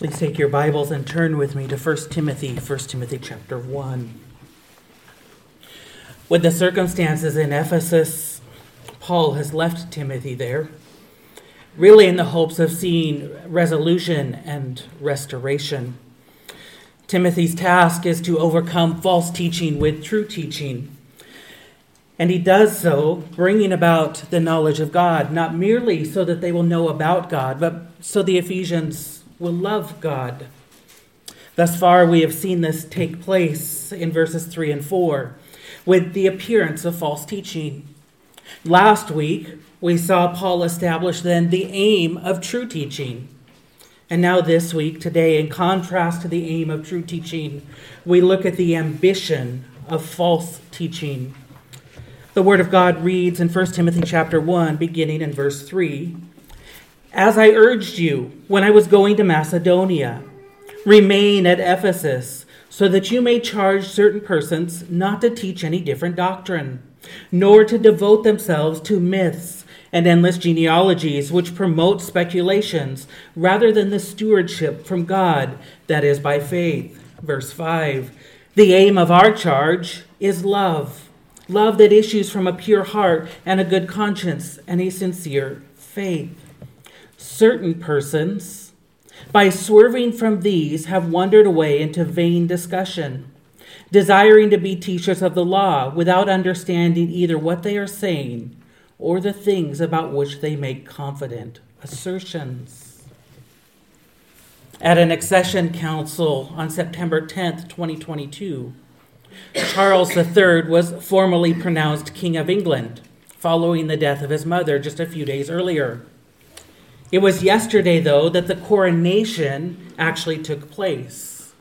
Please take your Bibles and turn with me to 1 Timothy, 1 Timothy chapter 1. With the circumstances in Ephesus, Paul has left Timothy there, really in the hopes of seeing resolution and restoration. Timothy's task is to overcome false teaching with true teaching. And he does so bringing about the knowledge of God, not merely so that they will know about God, but so the Ephesians will love God. Thus far, we have seen this take place in verses 3 and 4 with the appearance of false teaching. Last week, we saw Paul establish then the aim of true teaching. And now, this week, today, in contrast to the aim of true teaching, we look at the ambition of false teaching. The Word of God reads in 1 Timothy chapter 1, beginning in verse 3 as I urged you when I was going to Macedonia, remain at Ephesus, so that you may charge certain persons not to teach any different doctrine, nor to devote themselves to myths and endless genealogies which promote speculations rather than the stewardship from God that is by faith. Verse 5 The aim of our charge is love, love that issues from a pure heart and a good conscience and a sincere faith certain persons, by swerving from these, have wandered away into vain discussion, desiring to be teachers of the law without understanding either what they are saying or the things about which they make confident assertions. At an accession council on September 10th, 2022, Charles III was formally pronounced King of England following the death of his mother just a few days earlier. It was yesterday, though, that the coronation actually took place.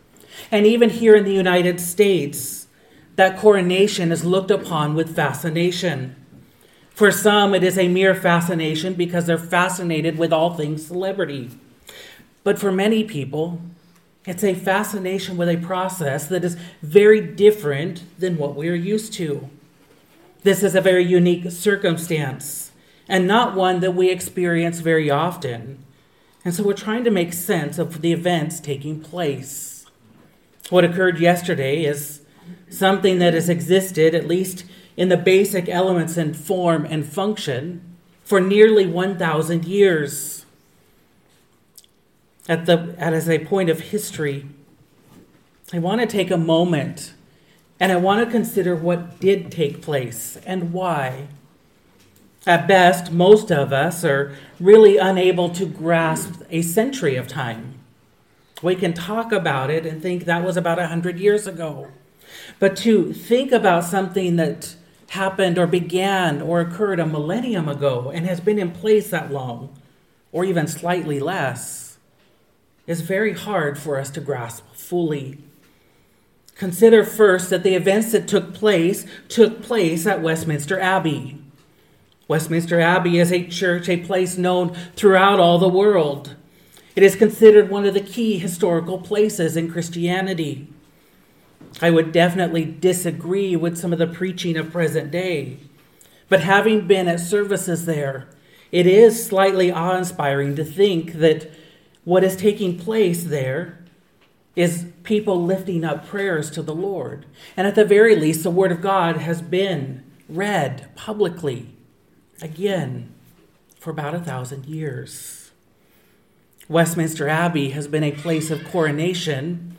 And even here in the United States, that coronation is looked upon with fascination. For some, it is a mere fascination because they're fascinated with all things celebrity. But for many people, it's a fascination with a process that is very different than what we are used to. This is a very unique circumstance and not one that we experience very often. And so we're trying to make sense of the events taking place. What occurred yesterday is something that has existed, at least in the basic elements and form and function, for nearly 1,000 years. At the, as a point of history, I want to take a moment and I want to consider what did take place and why. At best, most of us are really unable to grasp a century of time. We can talk about it and think that was about 100 years ago. But to think about something that happened or began or occurred a millennium ago and has been in place that long, or even slightly less, is very hard for us to grasp fully. Consider first that the events that took place took place at Westminster Abbey. Westminster Abbey is a church, a place known throughout all the world. It is considered one of the key historical places in Christianity. I would definitely disagree with some of the preaching of present day, but having been at services there, it is slightly awe inspiring to think that what is taking place there is people lifting up prayers to the Lord. And at the very least, the Word of God has been read publicly again for about a thousand years. Westminster Abbey has been a place of coronation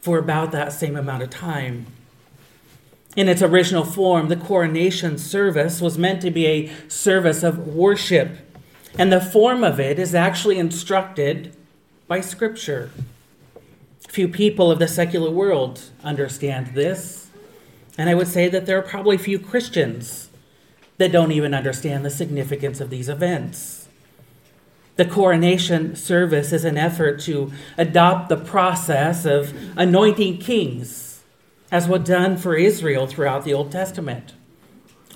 for about that same amount of time. In its original form, the coronation service was meant to be a service of worship, and the form of it is actually instructed by Scripture. Few people of the secular world understand this, and I would say that there are probably few Christians that don't even understand the significance of these events. The coronation service is an effort to adopt the process of anointing kings, as was done for Israel throughout the Old Testament.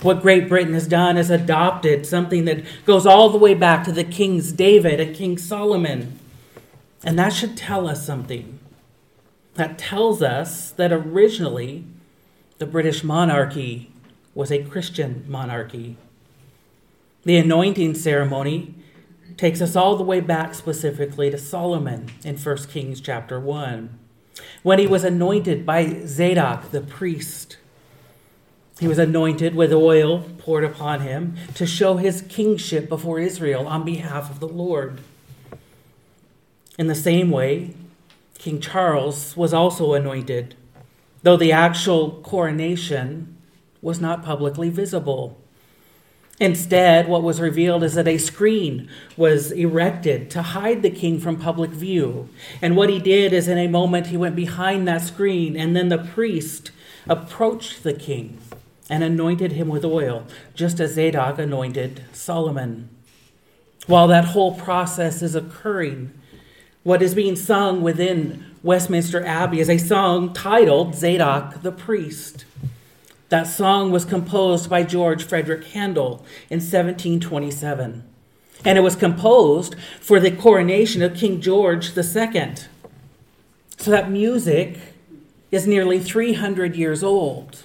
What Great Britain has done is adopted something that goes all the way back to the kings David and King Solomon. And that should tell us something. That tells us that originally the British monarchy was a Christian monarchy. The anointing ceremony takes us all the way back specifically to Solomon in 1 Kings chapter 1, when he was anointed by Zadok the priest. He was anointed with oil poured upon him to show his kingship before Israel on behalf of the Lord. In the same way, King Charles was also anointed, though the actual coronation was not publicly visible. Instead, what was revealed is that a screen was erected to hide the king from public view. And what he did is, in a moment, he went behind that screen, and then the priest approached the king and anointed him with oil, just as Zadok anointed Solomon. While that whole process is occurring, what is being sung within Westminster Abbey is a song titled Zadok the Priest. That song was composed by George Frideric Handel in 1727, and it was composed for the coronation of King George II. So that music is nearly 300 years old.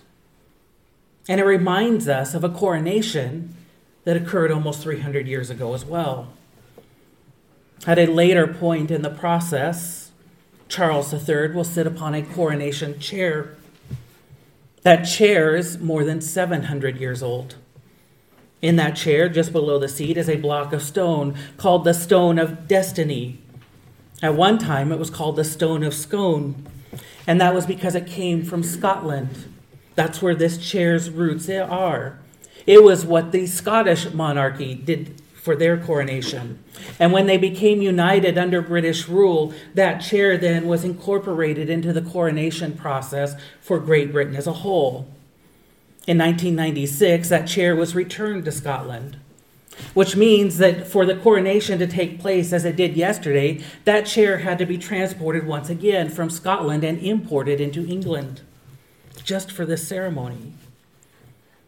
And it reminds us of a coronation that occurred almost 300 years ago as well. At a later point in the process, Charles III will sit upon a coronation chair. That chair is more than 700 years old. In that chair, just below the seat, is a block of stone called the Stone of Destiny. At one time, it was called the Stone of Scone, and that was because it came from Scotland. That's where this chair's roots are. It was what the Scottish monarchy did for their coronation. And when they became united under British rule, that chair then was incorporated into the coronation process for Great Britain as a whole. In 1996, that chair was returned to Scotland, which means that for the coronation to take place as it did yesterday, that chair had to be transported once again from Scotland and imported into England just for this ceremony.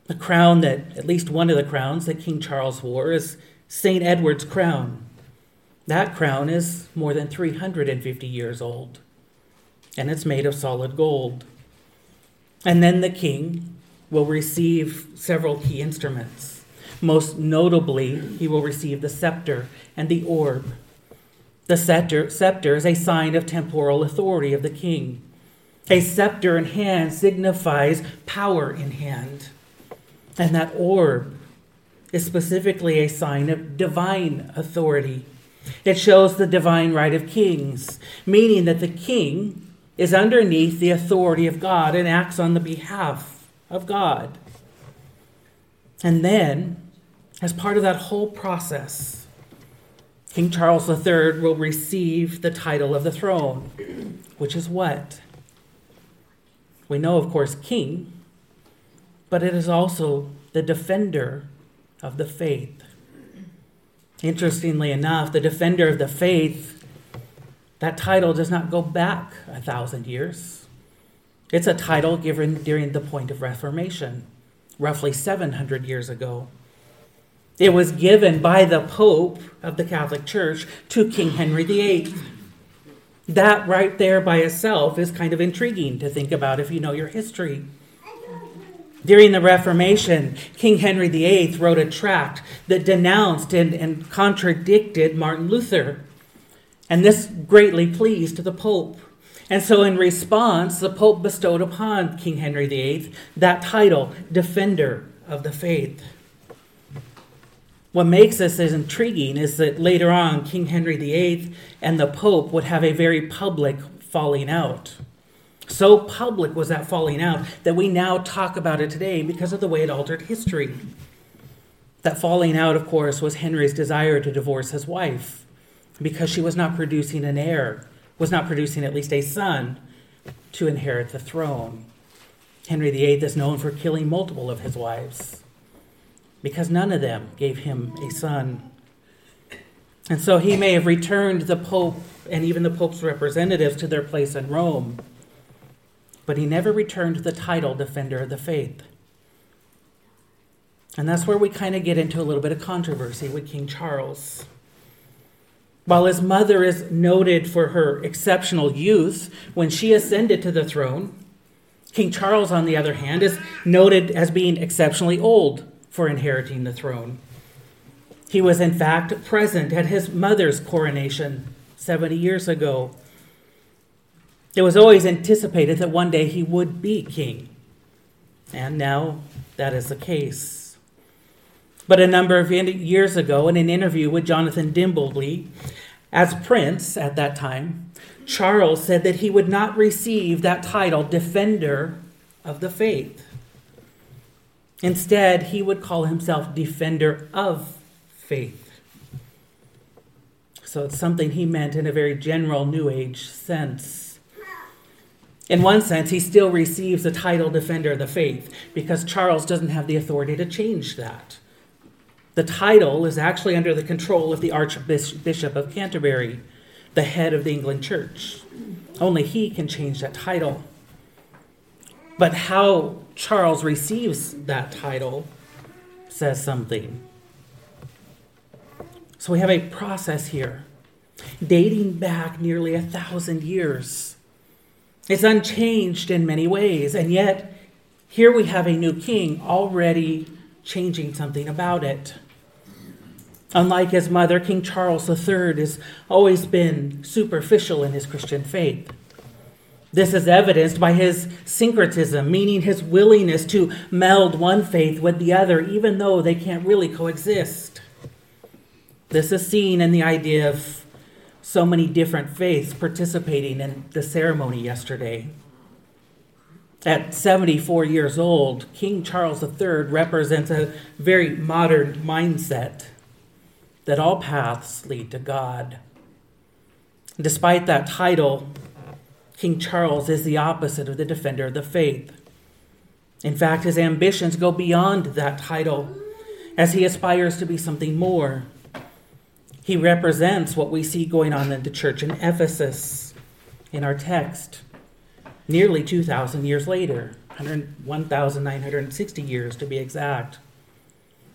The crown that, at least one of the crowns that King Charles wore, is St. Edward's crown. That crown is more than 350 years old, and it's made of solid gold. And then the king will receive several key instruments. Most notably, he will receive the scepter and the orb. The scepter, scepter is a sign of temporal authority of the king. A scepter in hand signifies power in hand. And that orb is specifically a sign of divine authority. It shows the divine right of kings, meaning that the king is underneath the authority of God and acts on the behalf of God. And then, as part of that whole process, King Charles III will receive the title of the throne, which is what? We know, of course, king, but it is also the defender of the faith. Interestingly enough, the defender of the faith, that title does not go back a thousand years. It's a title given during the point of Reformation, roughly 700 years ago. It was given by the Pope of the Catholic Church to King Henry VIII. That right there by itself is kind of intriguing to think about if you know your history. During the Reformation, King Henry VIII wrote a tract that denounced and, and contradicted Martin Luther. And this greatly pleased the Pope. And so, in response, the Pope bestowed upon King Henry VIII that title, Defender of the Faith. What makes this intriguing is that later on, King Henry VIII and the Pope would have a very public falling out. So public was that falling out that we now talk about it today because of the way it altered history. That falling out, of course, was Henry's desire to divorce his wife because she was not producing an heir, was not producing at least a son to inherit the throne. Henry VIII is known for killing multiple of his wives because none of them gave him a son. And so he may have returned the Pope and even the Pope's representatives to their place in Rome, but he never returned the title Defender of the Faith. And that's where we kind of get into a little bit of controversy with King Charles. While his mother is noted for her exceptional youth when she ascended to the throne, King Charles, on the other hand, is noted as being exceptionally old for inheriting the throne. He was, in fact, present at his mother's coronation 70 years ago. It was always anticipated that one day he would be king. And now that is the case. But a number of years ago, in an interview with Jonathan Dimbleby, as prince at that time, Charles said that he would not receive that title, Defender of the Faith. Instead, he would call himself Defender of Faith. So it's something he meant in a very general New Age sense. In one sense, he still receives the title Defender of the Faith because Charles doesn't have the authority to change that. The title is actually under the control of the Archbishop of Canterbury, the head of the England Church. Only he can change that title. But how Charles receives that title says something. So we have a process here dating back nearly a thousand years. It's unchanged in many ways, and yet here we have a new king already changing something about it. Unlike his mother, King Charles III has always been superficial in his Christian faith. This is evidenced by his syncretism, meaning his willingness to meld one faith with the other, even though they can't really coexist. This is seen in the idea of so many different faiths participating in the ceremony yesterday. At 74 years old, King Charles III represents a very modern mindset that all paths lead to God. Despite that title, King Charles is the opposite of the defender of the faith. In fact, his ambitions go beyond that title as he aspires to be something more. He represents what we see going on in the church in Ephesus in our text, nearly 2,000 years later, 1,960 years to be exact.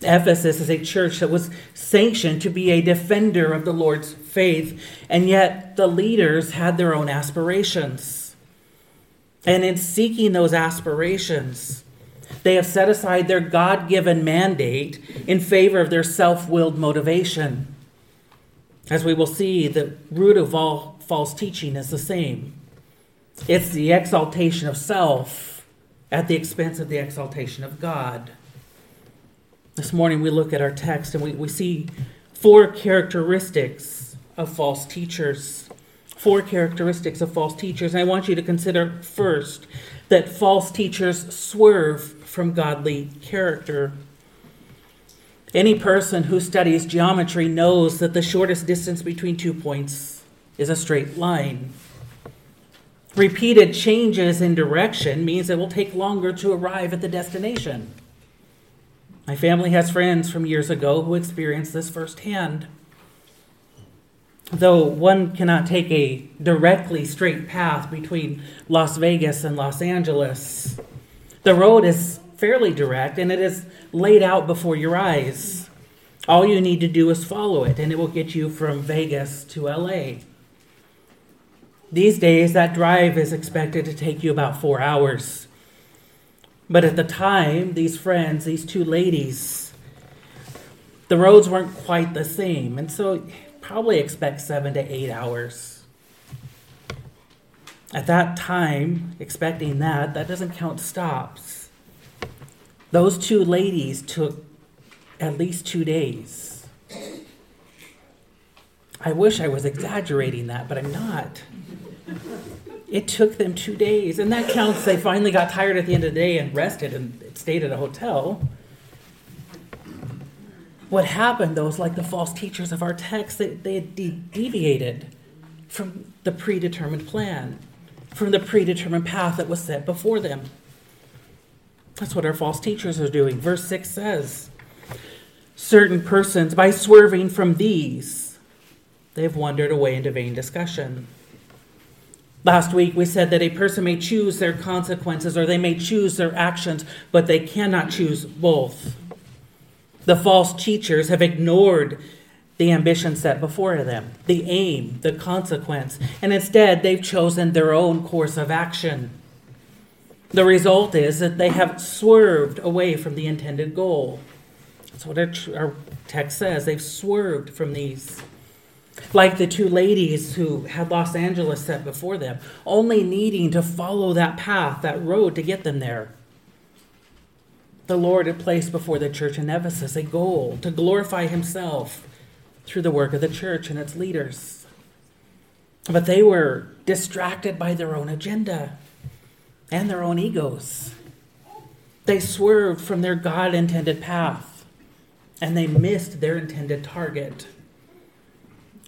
Ephesus is a church that was sanctioned to be a defender of the Lord's faith, and yet the leaders had their own aspirations. And in seeking those aspirations, they have set aside their God given mandate in favor of their self willed motivation. As we will see, the root of all false teaching is the same it's the exaltation of self at the expense of the exaltation of God. This morning we look at our text and we, we see four characteristics of false teachers. Four characteristics of false teachers. And I want you to consider first that false teachers swerve from godly character. Any person who studies geometry knows that the shortest distance between two points is a straight line. Repeated changes in direction means it will take longer to arrive at the destination. My family has friends from years ago who experienced this firsthand. Though one cannot take a directly straight path between Las Vegas and Los Angeles, the road is fairly direct and it is laid out before your eyes. All you need to do is follow it, and it will get you from Vegas to LA. These days, that drive is expected to take you about four hours. But at the time, these friends, these two ladies, the roads weren't quite the same, and so probably expect seven to eight hours. At that time, expecting that, that doesn't count stops. Those two ladies took at least two days. I wish I was exaggerating that, but I'm not. It took them two days, and that counts. They finally got tired at the end of the day and rested and stayed at a hotel. What happened, though, is like the false teachers of our text, they, they de- deviated from the predetermined plan, from the predetermined path that was set before them. That's what our false teachers are doing. Verse 6 says certain persons, by swerving from these, they've wandered away into vain discussion. Last week we said that a person may choose their consequences or they may choose their actions, but they cannot choose both. The false teachers have ignored the ambition set before them, the aim, the consequence, and instead they've chosen their own course of action. The result is that they have swerved away from the intended goal. That's what our, our text says. They've swerved from these. Like the two ladies who had Los Angeles set before them, only needing to follow that path, that road to get them there. The Lord had placed before the church in Ephesus a goal to glorify Himself through the work of the church and its leaders. But they were distracted by their own agenda and their own egos. They swerved from their God intended path and they missed their intended target.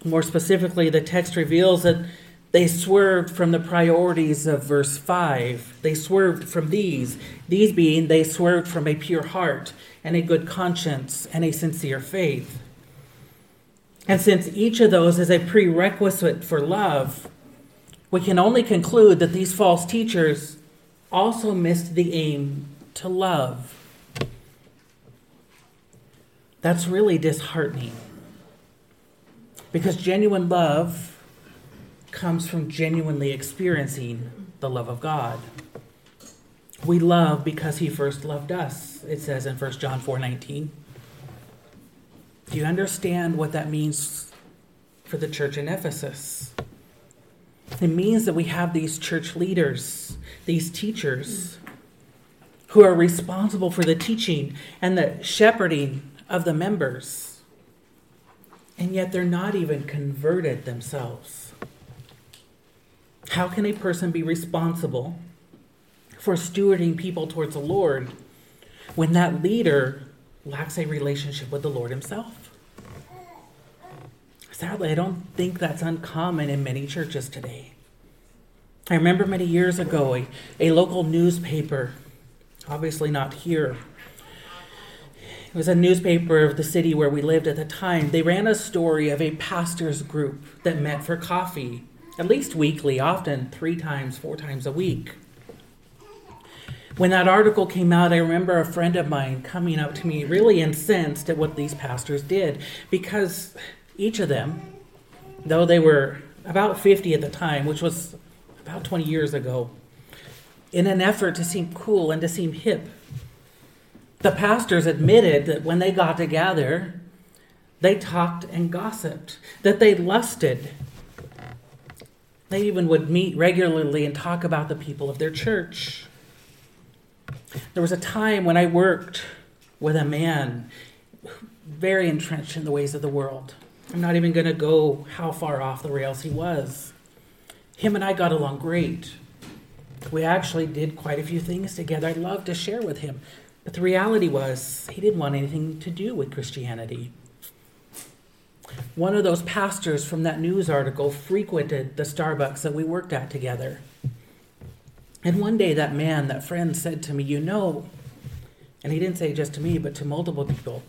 More specifically, the text reveals that they swerved from the priorities of verse 5. They swerved from these. These being, they swerved from a pure heart and a good conscience and a sincere faith. And since each of those is a prerequisite for love, we can only conclude that these false teachers also missed the aim to love. That's really disheartening. Because genuine love comes from genuinely experiencing the love of God. We love because he first loved us, it says in 1 John 4 19. Do you understand what that means for the church in Ephesus? It means that we have these church leaders, these teachers, who are responsible for the teaching and the shepherding of the members. And yet they're not even converted themselves. How can a person be responsible for stewarding people towards the Lord when that leader lacks a relationship with the Lord Himself. Sadly, I don't think that's uncommon in many churches today. I remember many years ago a, a local newspaper, obviously not here. It was a newspaper of the city where we lived at the time. They ran a story of a pastor's group that met for coffee, at least weekly, often three times, four times a week. When that article came out, I remember a friend of mine coming up to me, really incensed at what these pastors did, because each of them, though they were about 50 at the time, which was about 20 years ago, in an effort to seem cool and to seem hip, the pastors admitted that when they got together, they talked and gossiped, that they lusted. They even would meet regularly and talk about the people of their church. There was a time when I worked with a man very entrenched in the ways of the world. I'm not even going to go how far off the rails he was. Him and I got along great. We actually did quite a few things together I'd love to share with him. But the reality was, he didn't want anything to do with Christianity. One of those pastors from that news article frequented the Starbucks that we worked at together. And one day, that man, that friend, said to me, You know, and he didn't say just to me, but to multiple people,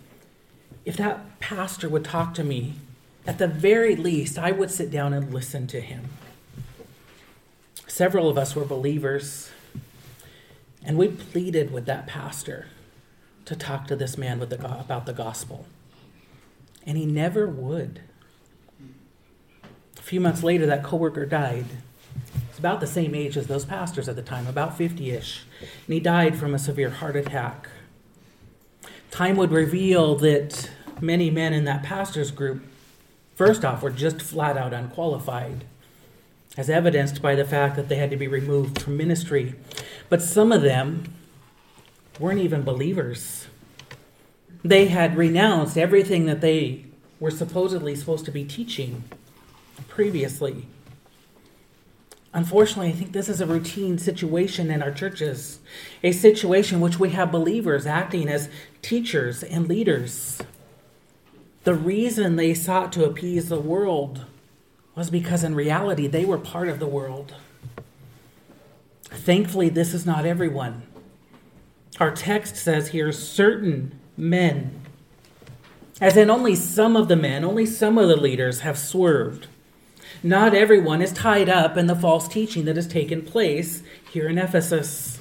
if that pastor would talk to me, at the very least, I would sit down and listen to him. Several of us were believers, and we pleaded with that pastor to talk to this man the, about the gospel. And he never would. A few months later, that coworker died He's about the same age as those pastors at the time, about 50 ish. And he died from a severe heart attack. Time would reveal that many men in that pastor's group, first off, were just flat out unqualified, as evidenced by the fact that they had to be removed from ministry. But some of them weren't even believers. They had renounced everything that they were supposedly supposed to be teaching previously. Unfortunately, I think this is a routine situation in our churches, a situation which we have believers acting as teachers and leaders. The reason they sought to appease the world was because in reality they were part of the world. Thankfully, this is not everyone. Our text says here certain men, as in only some of the men, only some of the leaders have swerved not everyone is tied up in the false teaching that has taken place here in Ephesus.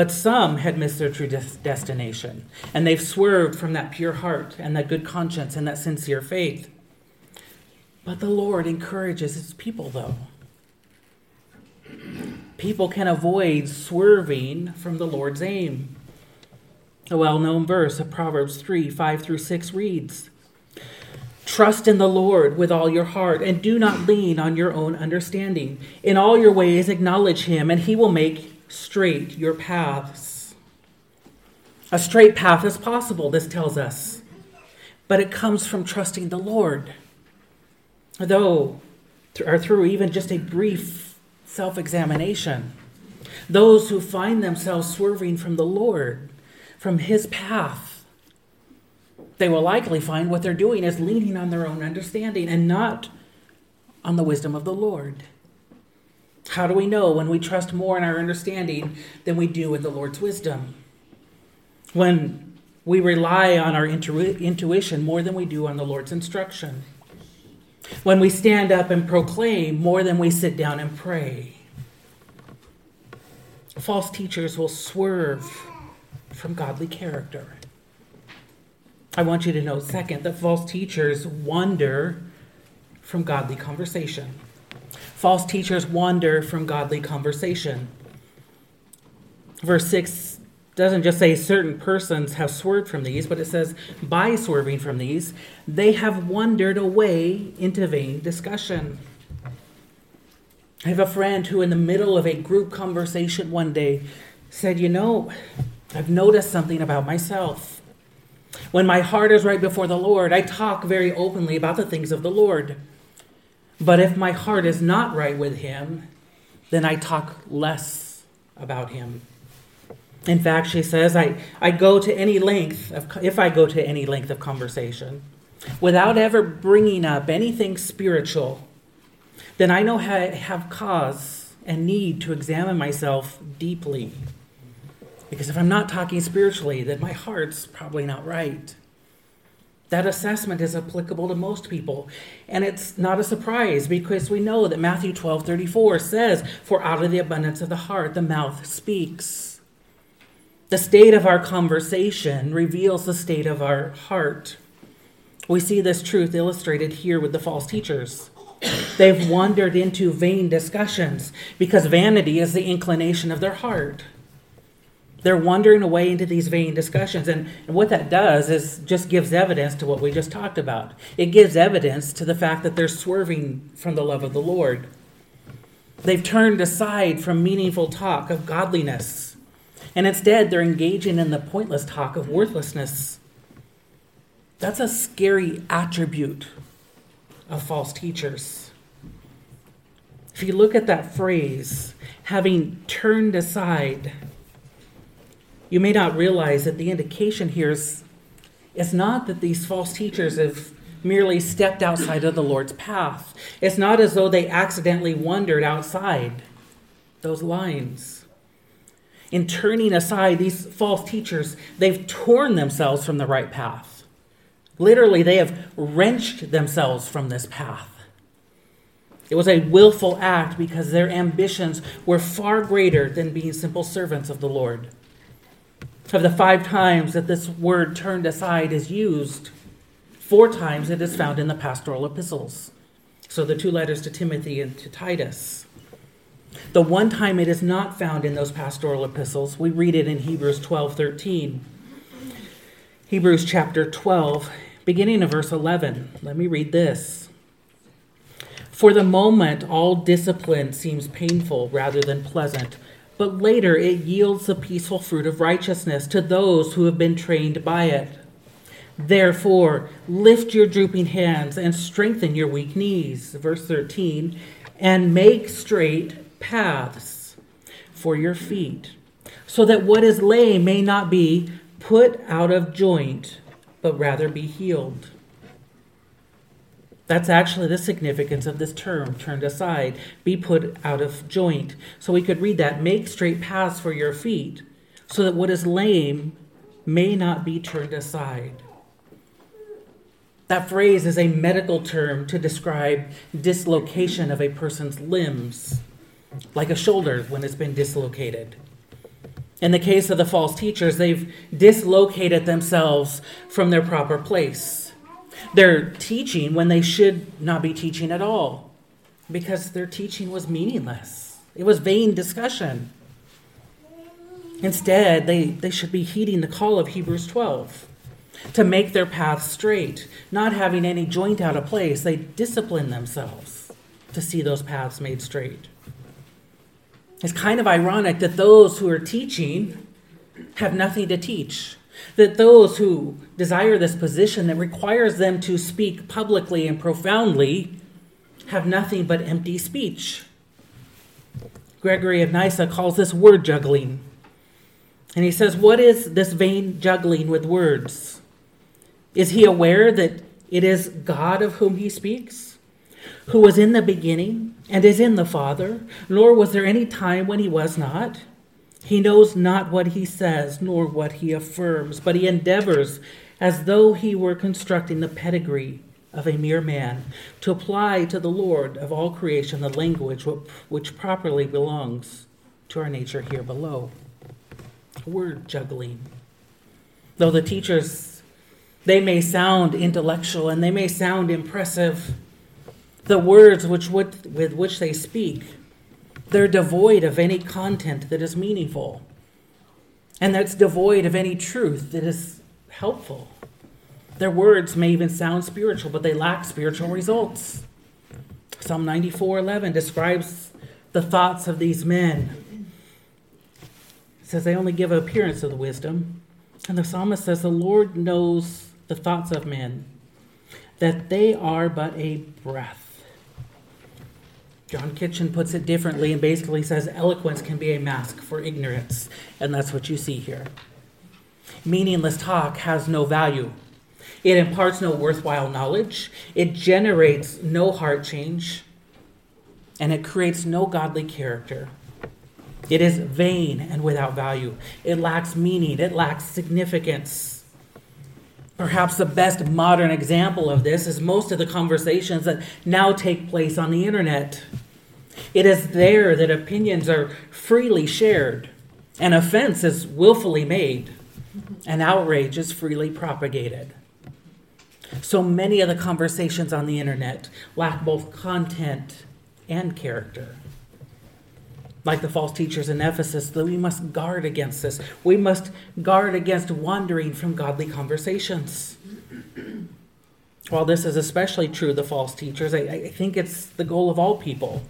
But some had missed their true destination, and they've swerved from that pure heart and that good conscience and that sincere faith. But the Lord encourages his people, though. People can avoid swerving from the Lord's aim. A well known verse of Proverbs 3 5 through 6 reads Trust in the Lord with all your heart, and do not lean on your own understanding. In all your ways, acknowledge him, and he will make straight your paths. A straight path is possible, this tells us, but it comes from trusting the Lord. Though, or through even just a brief self examination, those who find themselves swerving from the Lord, from his path, they will likely find what they're doing is leaning on their own understanding and not on the wisdom of the Lord. How do we know when we trust more in our understanding than we do in the Lord's wisdom? When we rely on our intu- intuition more than we do on the Lord's instruction? When we stand up and proclaim more than we sit down and pray? False teachers will swerve from godly character. I want you to know, second, that false teachers wander from godly conversation. False teachers wander from godly conversation. Verse 6 doesn't just say certain persons have swerved from these, but it says by swerving from these, they have wandered away into vain discussion. I have a friend who, in the middle of a group conversation one day, said, You know, I've noticed something about myself. When my heart is right before the Lord, I talk very openly about the things of the Lord. But if my heart is not right with Him, then I talk less about Him. In fact, she says, I, I go to any length, of, if I go to any length of conversation, without ever bringing up anything spiritual, then I know I have cause and need to examine myself deeply. Because if I'm not talking spiritually, then my heart's probably not right. That assessment is applicable to most people. And it's not a surprise because we know that Matthew 12 34 says, For out of the abundance of the heart, the mouth speaks. The state of our conversation reveals the state of our heart. We see this truth illustrated here with the false teachers. They've wandered into vain discussions because vanity is the inclination of their heart they're wandering away into these vain discussions. And, and what that does is just gives evidence to what we just talked about. It gives evidence to the fact that they're swerving from the love of the Lord. They've turned aside from meaningful talk of godliness, and instead they're engaging in the pointless talk of worthlessness. That's a scary attribute of false teachers. If you look at that phrase, having turned aside, you may not realize that the indication here is, is not that these false teachers have merely stepped outside of the Lord's path. It's not as though they accidentally wandered outside those lines. In turning aside, these false teachers, they've torn themselves from the right path. Literally, they have wrenched themselves from this path. It was a willful act because their ambitions were far greater than being simple servants of the Lord. Of the five times that this word turned aside is used, four times it is found in the pastoral epistles. So the two letters to Timothy and to Titus. The one time it is not found in those pastoral epistles, we read it in Hebrews 12 13. Hebrews chapter 12, beginning of verse 11. Let me read this. For the moment, all discipline seems painful rather than pleasant but later it yields the peaceful fruit of righteousness to those who have been trained by it. Therefore, lift your drooping hands and strengthen your weak knees. Verse 13, and make straight paths for your feet, so that what is lame may not be put out of joint, but rather be healed. That's actually the significance of this term, turned aside, be put out of joint. So we could read that make straight paths for your feet, so that what is lame may not be turned aside. That phrase is a medical term to describe dislocation of a person's limbs, like a shoulder when it's been dislocated. In the case of the false teachers, they've dislocated themselves from their proper place. They're teaching when they should not be teaching at all because their teaching was meaningless. It was vain discussion. Instead, they, they should be heeding the call of Hebrews 12 to make their path straight, not having any joint out of place. They discipline themselves to see those paths made straight. It's kind of ironic that those who are teaching have nothing to teach. That those who desire this position that requires them to speak publicly and profoundly have nothing but empty speech. Gregory of Nyssa calls this word juggling. And he says, What is this vain juggling with words? Is he aware that it is God of whom he speaks, who was in the beginning and is in the Father, nor was there any time when he was not? He knows not what he says, nor what he affirms, but he endeavors, as though he were constructing the pedigree of a mere man, to apply to the Lord of all creation the language which properly belongs to our nature here below. Word juggling. Though the teachers, they may sound intellectual and they may sound impressive, the words which would, with which they speak, they're devoid of any content that is meaningful, and that's devoid of any truth that is helpful. Their words may even sound spiritual, but they lack spiritual results. Psalm 94:11 describes the thoughts of these men. It says they only give an appearance of the wisdom. And the psalmist says the Lord knows the thoughts of men, that they are but a breath. John Kitchen puts it differently and basically says eloquence can be a mask for ignorance. And that's what you see here. Meaningless talk has no value. It imparts no worthwhile knowledge. It generates no heart change. And it creates no godly character. It is vain and without value. It lacks meaning. It lacks significance. Perhaps the best modern example of this is most of the conversations that now take place on the internet. It is there that opinions are freely shared, an offense is willfully made, and outrage is freely propagated. So many of the conversations on the internet lack both content and character. Like the false teachers in Ephesus, that we must guard against this. We must guard against wandering from godly conversations. While this is especially true, the false teachers, I, I think it's the goal of all people.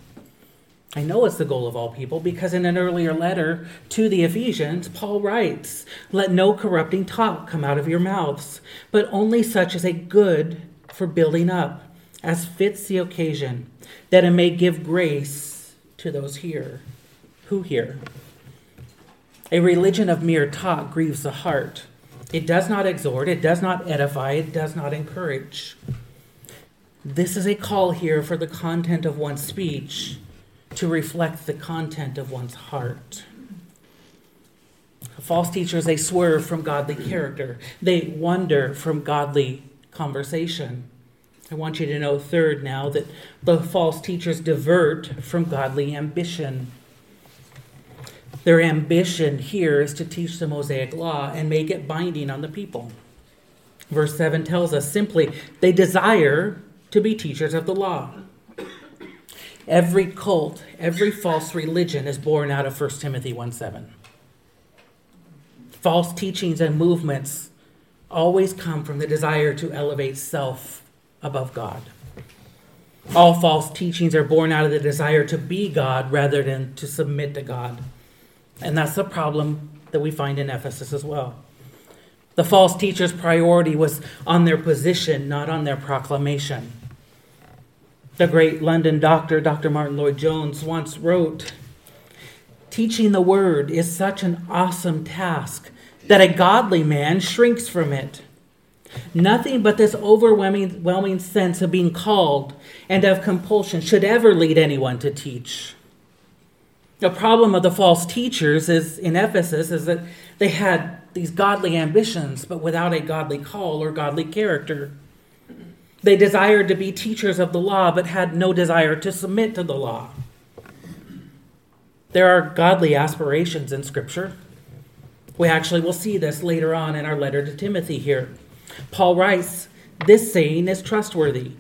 I know it's the goal of all people because in an earlier letter to the Ephesians, Paul writes, Let no corrupting talk come out of your mouths, but only such as a good for building up, as fits the occasion, that it may give grace to those hear. Who here? A religion of mere talk grieves the heart. It does not exhort, it does not edify, it does not encourage. This is a call here for the content of one's speech to reflect the content of one's heart. False teachers, they swerve from godly character, they wander from godly conversation. I want you to know, third, now that the false teachers divert from godly ambition. Their ambition here is to teach the Mosaic law and make it binding on the people. Verse 7 tells us simply, they desire to be teachers of the law. Every cult, every false religion is born out of 1 Timothy 1 7. False teachings and movements always come from the desire to elevate self above God. All false teachings are born out of the desire to be God rather than to submit to God. And that's the problem that we find in Ephesus as well. The false teacher's priority was on their position, not on their proclamation. The great London doctor, Dr. Martyn Lloyd-Jones, once wrote Teaching the word is such an awesome task that a godly man shrinks from it. Nothing but this overwhelming sense of being called and of compulsion should ever lead anyone to teach. The problem of the false teachers is in Ephesus is that they had these godly ambitions, but without a godly call or godly character. They desired to be teachers of the law, but had no desire to submit to the law. There are godly aspirations in Scripture. We actually will see this later on in our letter to Timothy here. Paul writes, This saying is trustworthy.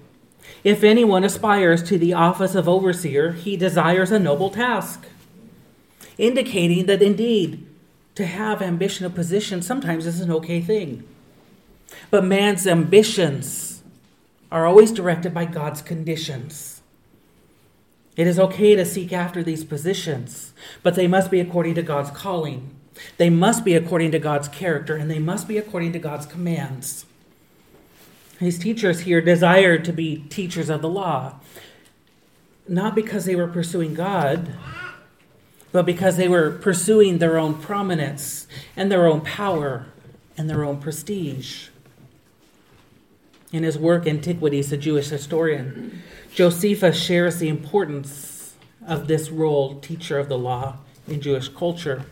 If anyone aspires to the office of overseer, he desires a noble task, indicating that indeed to have ambition of position sometimes is an okay thing. But man's ambitions are always directed by God's conditions. It is okay to seek after these positions, but they must be according to God's calling. They must be according to God's character, and they must be according to God's commands. These teachers here desired to be teachers of the law, not because they were pursuing God, but because they were pursuing their own prominence and their own power and their own prestige. In his work, Antiquities, the Jewish historian, Josephus shares the importance of this role, teacher of the law, in Jewish culture.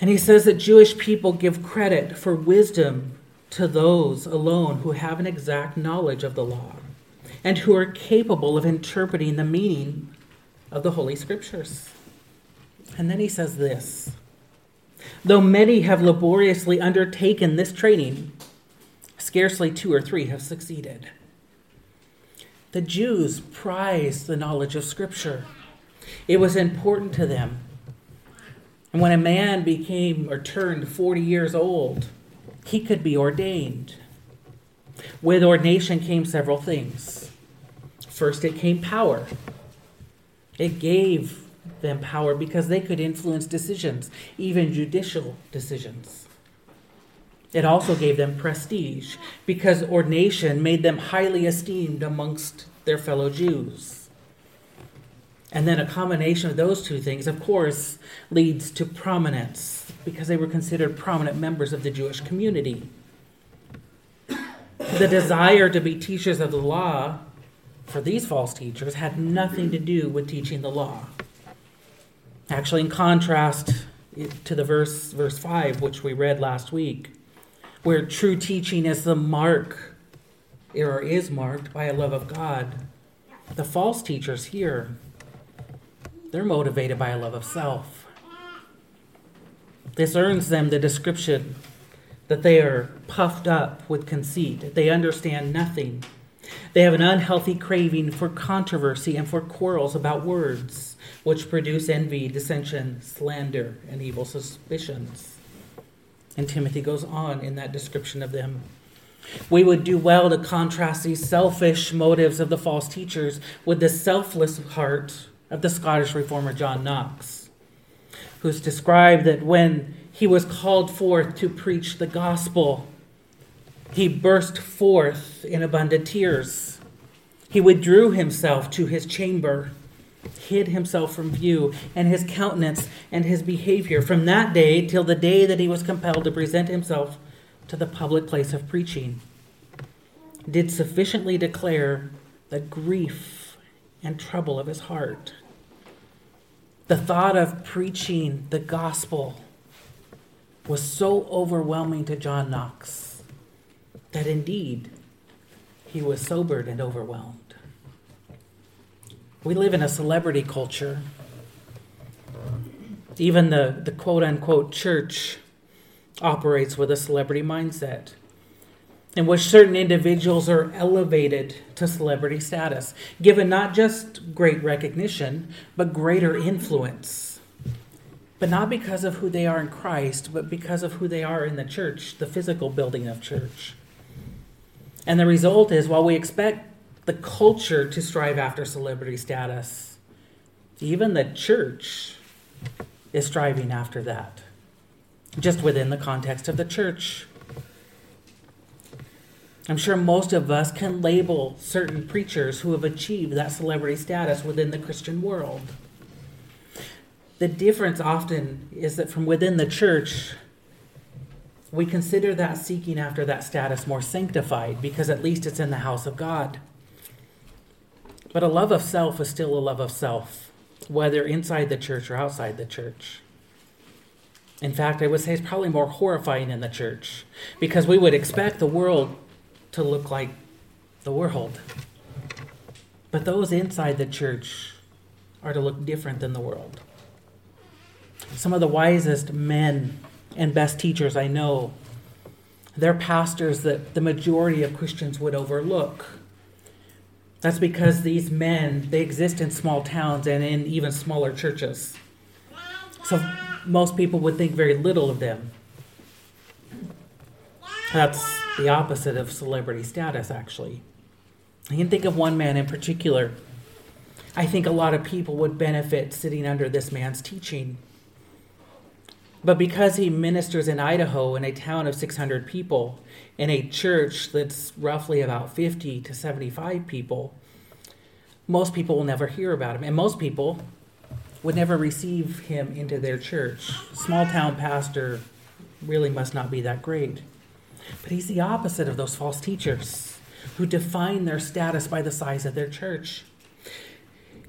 And he says that Jewish people give credit for wisdom to those alone who have an exact knowledge of the law and who are capable of interpreting the meaning of the Holy Scriptures. And then he says this Though many have laboriously undertaken this training, scarcely two or three have succeeded. The Jews prized the knowledge of Scripture, it was important to them. And when a man became or turned 40 years old, he could be ordained. With ordination came several things. First, it came power. It gave them power because they could influence decisions, even judicial decisions. It also gave them prestige because ordination made them highly esteemed amongst their fellow Jews. And then a combination of those two things, of course, leads to prominence because they were considered prominent members of the Jewish community. The desire to be teachers of the law for these false teachers had nothing to do with teaching the law. Actually, in contrast to the verse, verse 5, which we read last week, where true teaching is the mark or is marked by a love of God, the false teachers here, they're motivated by a love of self. This earns them the description that they are puffed up with conceit, they understand nothing. They have an unhealthy craving for controversy and for quarrels about words which produce envy, dissension, slander, and evil suspicions. And Timothy goes on in that description of them. We would do well to contrast these selfish motives of the false teachers with the selfless heart of the Scottish reformer John Knox, who's described that when he was called forth to preach the gospel, he burst forth in abundant tears. He withdrew himself to his chamber hid himself from view, and his countenance and his behavior from that day till the day that he was compelled to present himself to the public place of preaching, did sufficiently declare the grief and trouble of his heart. The thought of preaching the gospel was so overwhelming to John Knox that indeed he was sobered and overwhelmed. We live in a celebrity culture. Even the, the quote unquote church operates with a celebrity mindset, in which certain individuals are elevated to celebrity status, given not just great recognition, but greater influence. But not because of who they are in Christ, but because of who they are in the church, the physical building of church. And the result is, while we expect the culture to strive after celebrity status. Even the church is striving after that, just within the context of the church. I'm sure most of us can label certain preachers who have achieved that celebrity status within the Christian world. The difference often is that from within the church, we consider that seeking after that status more sanctified because at least it's in the house of God. But a love of self is still a love of self, whether inside the church or outside the church. In fact, I would say it's probably more horrifying in the church because we would expect the world to look like the world. But those inside the church are to look different than the world. Some of the wisest men and best teachers I know, they're pastors that the majority of Christians would overlook that's because these men, they exist in small towns and in even smaller churches. So most people would think very little of them. That's the opposite of celebrity status, actually. I can think of one man in particular. I think a lot of people would benefit sitting under this man's teaching. But because he ministers in Idaho in a town of 600 people, in a church that's roughly about 50 to 75 people, most people will never hear about him. And most people would never receive him into their church. Small town pastor really must not be that great. But he's the opposite of those false teachers who define their status by the size of their church.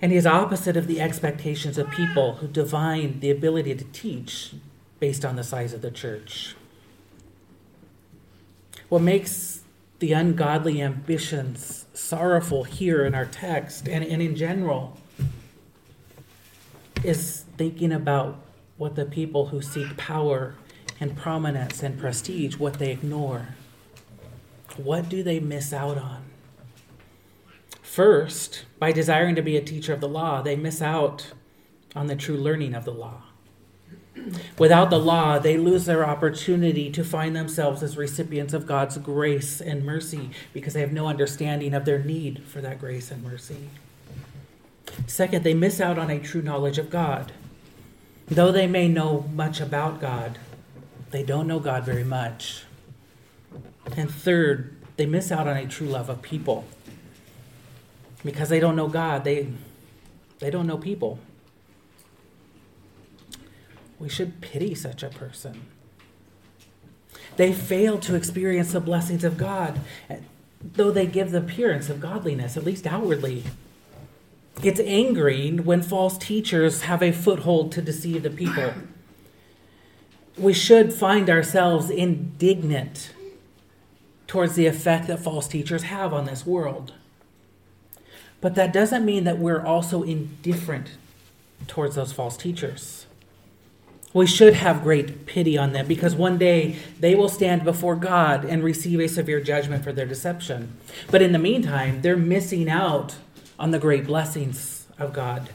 And he is opposite of the expectations of people who define the ability to teach based on the size of the church. What makes the ungodly ambitions sorrowful here in our text and, and in general is thinking about what the people who seek power and prominence and prestige, what they ignore. What do they miss out on? First, by desiring to be a teacher of the law, they miss out on the true learning of the law. Without the law, they lose their opportunity to find themselves as recipients of God's grace and mercy because they have no understanding of their need for that grace and mercy. Second, they miss out on a true knowledge of God. Though they may know much about God, they don't know God very much. And third, they miss out on a true love of people. Because they don't know God, they, they don't know people. We should pity such a person. They fail to experience the blessings of God, though they give the appearance of godliness, at least outwardly. It's angering when false teachers have a foothold to deceive the people. We should find ourselves indignant towards the effect that false teachers have on this world. But that doesn't mean that we're also indifferent towards those false teachers. We should have great pity on them because one day they will stand before God and receive a severe judgment for their deception. But in the meantime, they're missing out on the great blessings of God.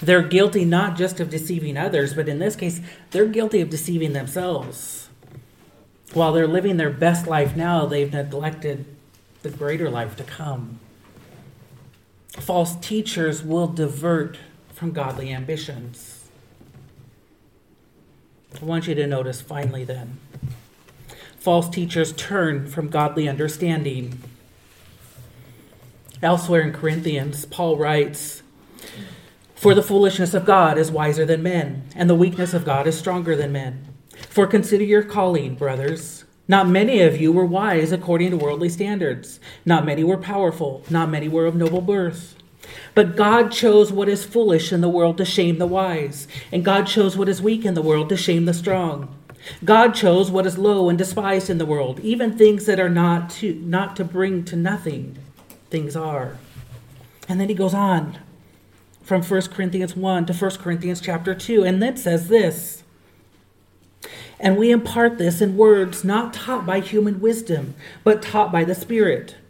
They're guilty not just of deceiving others, but in this case, they're guilty of deceiving themselves. While they're living their best life now, they've neglected the greater life to come. False teachers will divert from godly ambitions. I want you to notice finally then false teachers turn from godly understanding. Elsewhere in Corinthians, Paul writes, For the foolishness of God is wiser than men, and the weakness of God is stronger than men. For consider your calling, brothers. Not many of you were wise according to worldly standards. Not many were powerful. Not many were of noble birth. But God chose what is foolish in the world to shame the wise, and God chose what is weak in the world to shame the strong. God chose what is low and despised in the world, even things that are not to not to bring to nothing. Things are. And then he goes on from 1 Corinthians 1 to 1 Corinthians chapter 2, and then says this. And we impart this in words not taught by human wisdom, but taught by the Spirit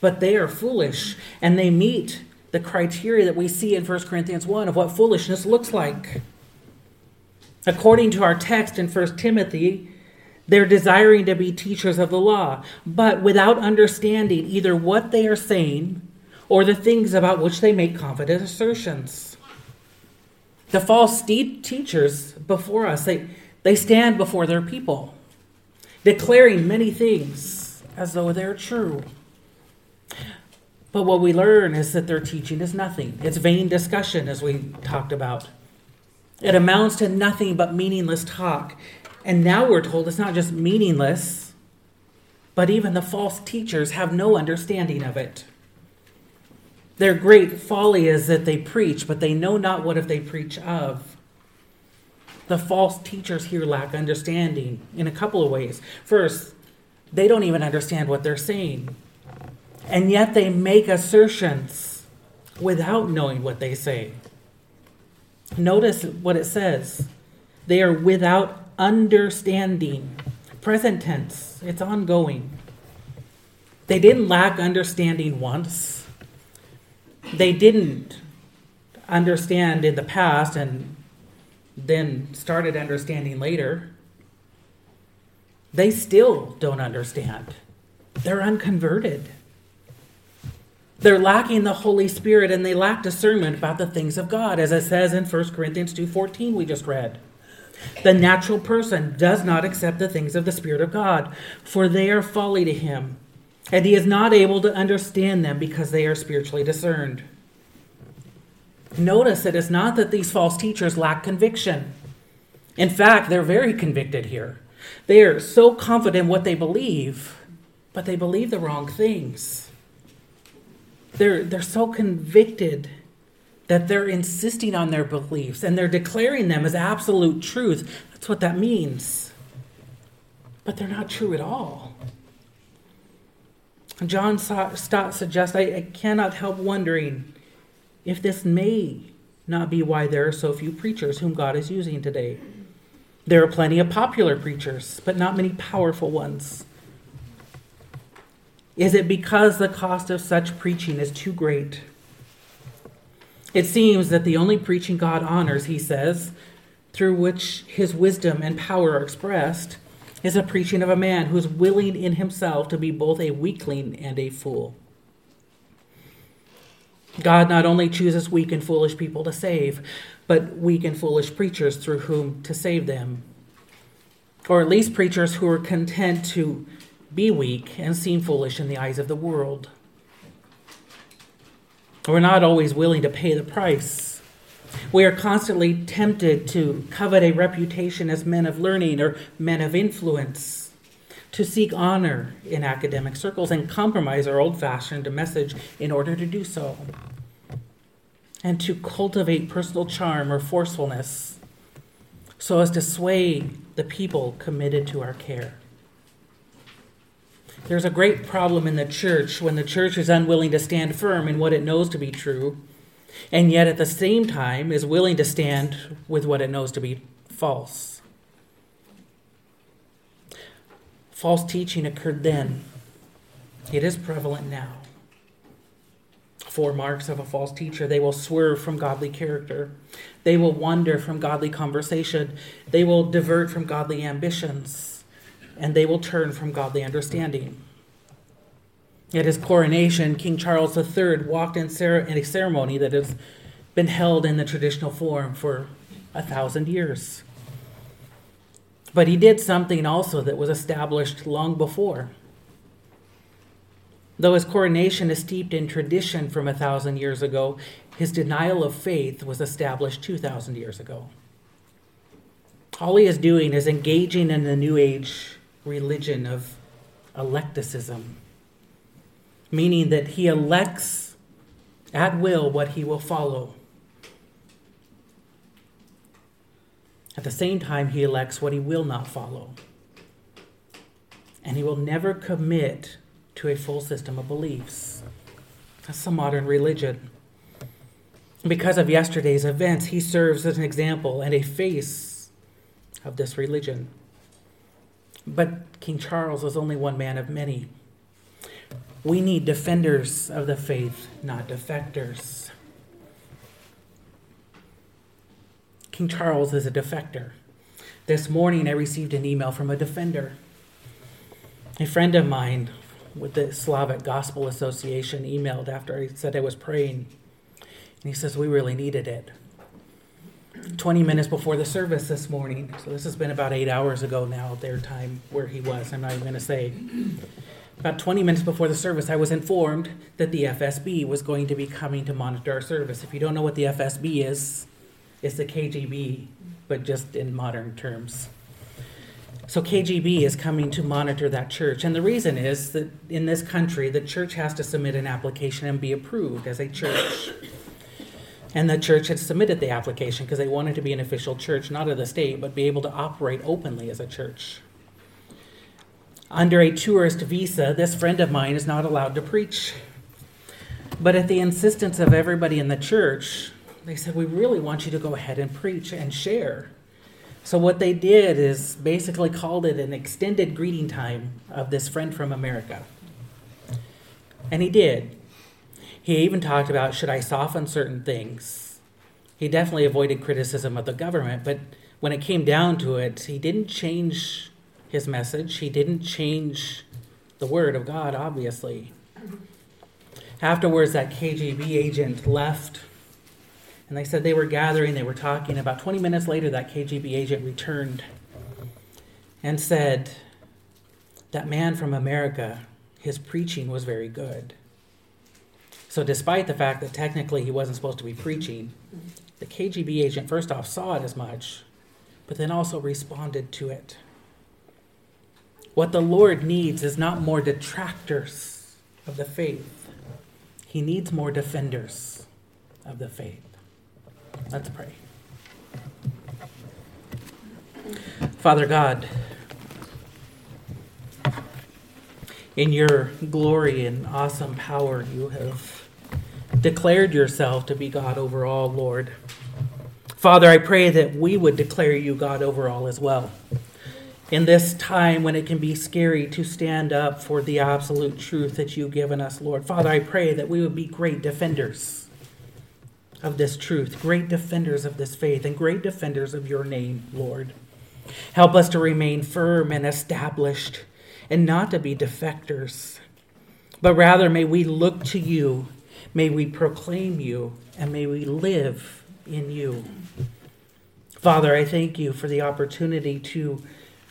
but they are foolish and they meet the criteria that we see in 1 Corinthians 1 of what foolishness looks like. According to our text in 1 Timothy, they're desiring to be teachers of the law, but without understanding either what they are saying or the things about which they make confident assertions. The false teachers before us, they, they stand before their people, declaring many things as though they're true. But what we learn is that their teaching is nothing. It's vain discussion, as we talked about. It amounts to nothing but meaningless talk. And now we're told it's not just meaningless, but even the false teachers have no understanding of it. Their great folly is that they preach, but they know not what if they preach of. The false teachers here lack understanding in a couple of ways. First, they don't even understand what they're saying. And yet they make assertions without knowing what they say. Notice what it says. They are without understanding. Present tense, it's ongoing. They didn't lack understanding once. They didn't understand in the past and then started understanding later. They still don't understand. They're unconverted. They're lacking the Holy Spirit and they lack discernment about the things of God, as it says in 1 Corinthians 2:14 we just read. The natural person does not accept the things of the Spirit of God, for they are folly to him, and he is not able to understand them because they are spiritually discerned. Notice it is not that these false teachers lack conviction. In fact, they're very convicted here. They are so confident what they believe, but they believe the wrong things. They're, they're so convicted that they're insisting on their beliefs and they're declaring them as absolute truth. That's what that means. But they're not true at all. John Stott suggests I, I cannot help wondering if this may not be why there are so few preachers whom God is using today. There are plenty of popular preachers, but not many powerful ones. Is it because the cost of such preaching is too great? It seems that the only preaching God honors, he says, through which his wisdom and power are expressed, is a preaching of a man who is willing in himself to be both a weakling and a fool. God not only chooses weak and foolish people to save, but weak and foolish preachers through whom to save them. Or at least preachers who are content to be weak and seem foolish in the eyes of the world. We're not always willing to pay the price. We are constantly tempted to covet a reputation as men of learning or men of influence, to seek honor in academic circles and compromise our old fashioned message in order to do so, and to cultivate personal charm or forcefulness so as to sway the people committed to our care. There's a great problem in the church when the church is unwilling to stand firm in what it knows to be true, and yet at the same time is willing to stand with what it knows to be false. False teaching occurred then, it is prevalent now. Four marks of a false teacher. They will swerve from godly character, they will wander from godly conversation, they will divert from godly ambitions and they will turn from godly understanding. At his coronation, King Charles III walked in, a ceremony that has been held in the traditional form for a thousand years. But he did something also that was established long before. Though his coronation is steeped in tradition from a thousand years ago, his denial of faith was established 2,000 years ago. All he is doing is engaging in the New Age religion of electicism, meaning that he elects at will what he will follow. At the same time, he elects what he will not follow. And he will never commit to a full system of beliefs. That's the modern religion. Because of yesterday's events, he serves as an example and a face of this religion. But King Charles was only one man of many. We need defenders of the faith, not defectors. King Charles is a defector. This morning I received an email from a defender. A friend of mine with the Slavic Gospel Association emailed after I said I was praying. And he says, We really needed it. 20 minutes before the service this morning. So this has been about eight hours ago now, their time where he was. I'm not even going to say. About 20 minutes before the service, I was informed that the FSB was going to be coming to monitor our service. If you don't know what the FSB is, it's the KGB, but just in modern terms. So KGB is coming to monitor that church. And the reason is that in this country, the church has to submit an application and be approved as a church. And the church had submitted the application because they wanted to be an official church, not of the state, but be able to operate openly as a church. Under a tourist visa, this friend of mine is not allowed to preach. But at the insistence of everybody in the church, they said, We really want you to go ahead and preach and share. So, what they did is basically called it an extended greeting time of this friend from America. And he did. He even talked about should I soften certain things? He definitely avoided criticism of the government, but when it came down to it, he didn't change his message. He didn't change the word of God, obviously. Afterwards, that KGB agent left, and they said they were gathering, they were talking. About 20 minutes later, that KGB agent returned and said, That man from America, his preaching was very good. So, despite the fact that technically he wasn't supposed to be preaching, the KGB agent first off saw it as much, but then also responded to it. What the Lord needs is not more detractors of the faith, He needs more defenders of the faith. Let's pray. Father God, in your glory and awesome power, you have declared yourself to be God over all, Lord. Father, I pray that we would declare you God over all as well in this time when it can be scary to stand up for the absolute truth that you've given us, Lord. Father, I pray that we would be great defenders of this truth, great defenders of this faith, and great defenders of your name, Lord. Help us to remain firm and established and not to be defectors, but rather may we look to you, may we proclaim you, and may we live in you. Father, I thank you for the opportunity to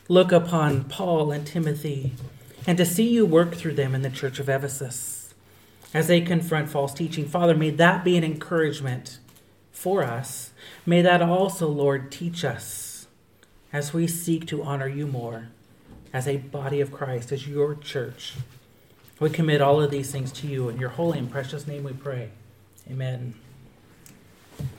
look upon Paul and Timothy and to see you work through them in the church of Ephesus as they confront false teaching. Father, may that be an encouragement for us. May that also, Lord, teach us as we seek to honor you more as a body of Christ, as your church. We commit all of these things to you. In your holy and precious name we pray. Amen.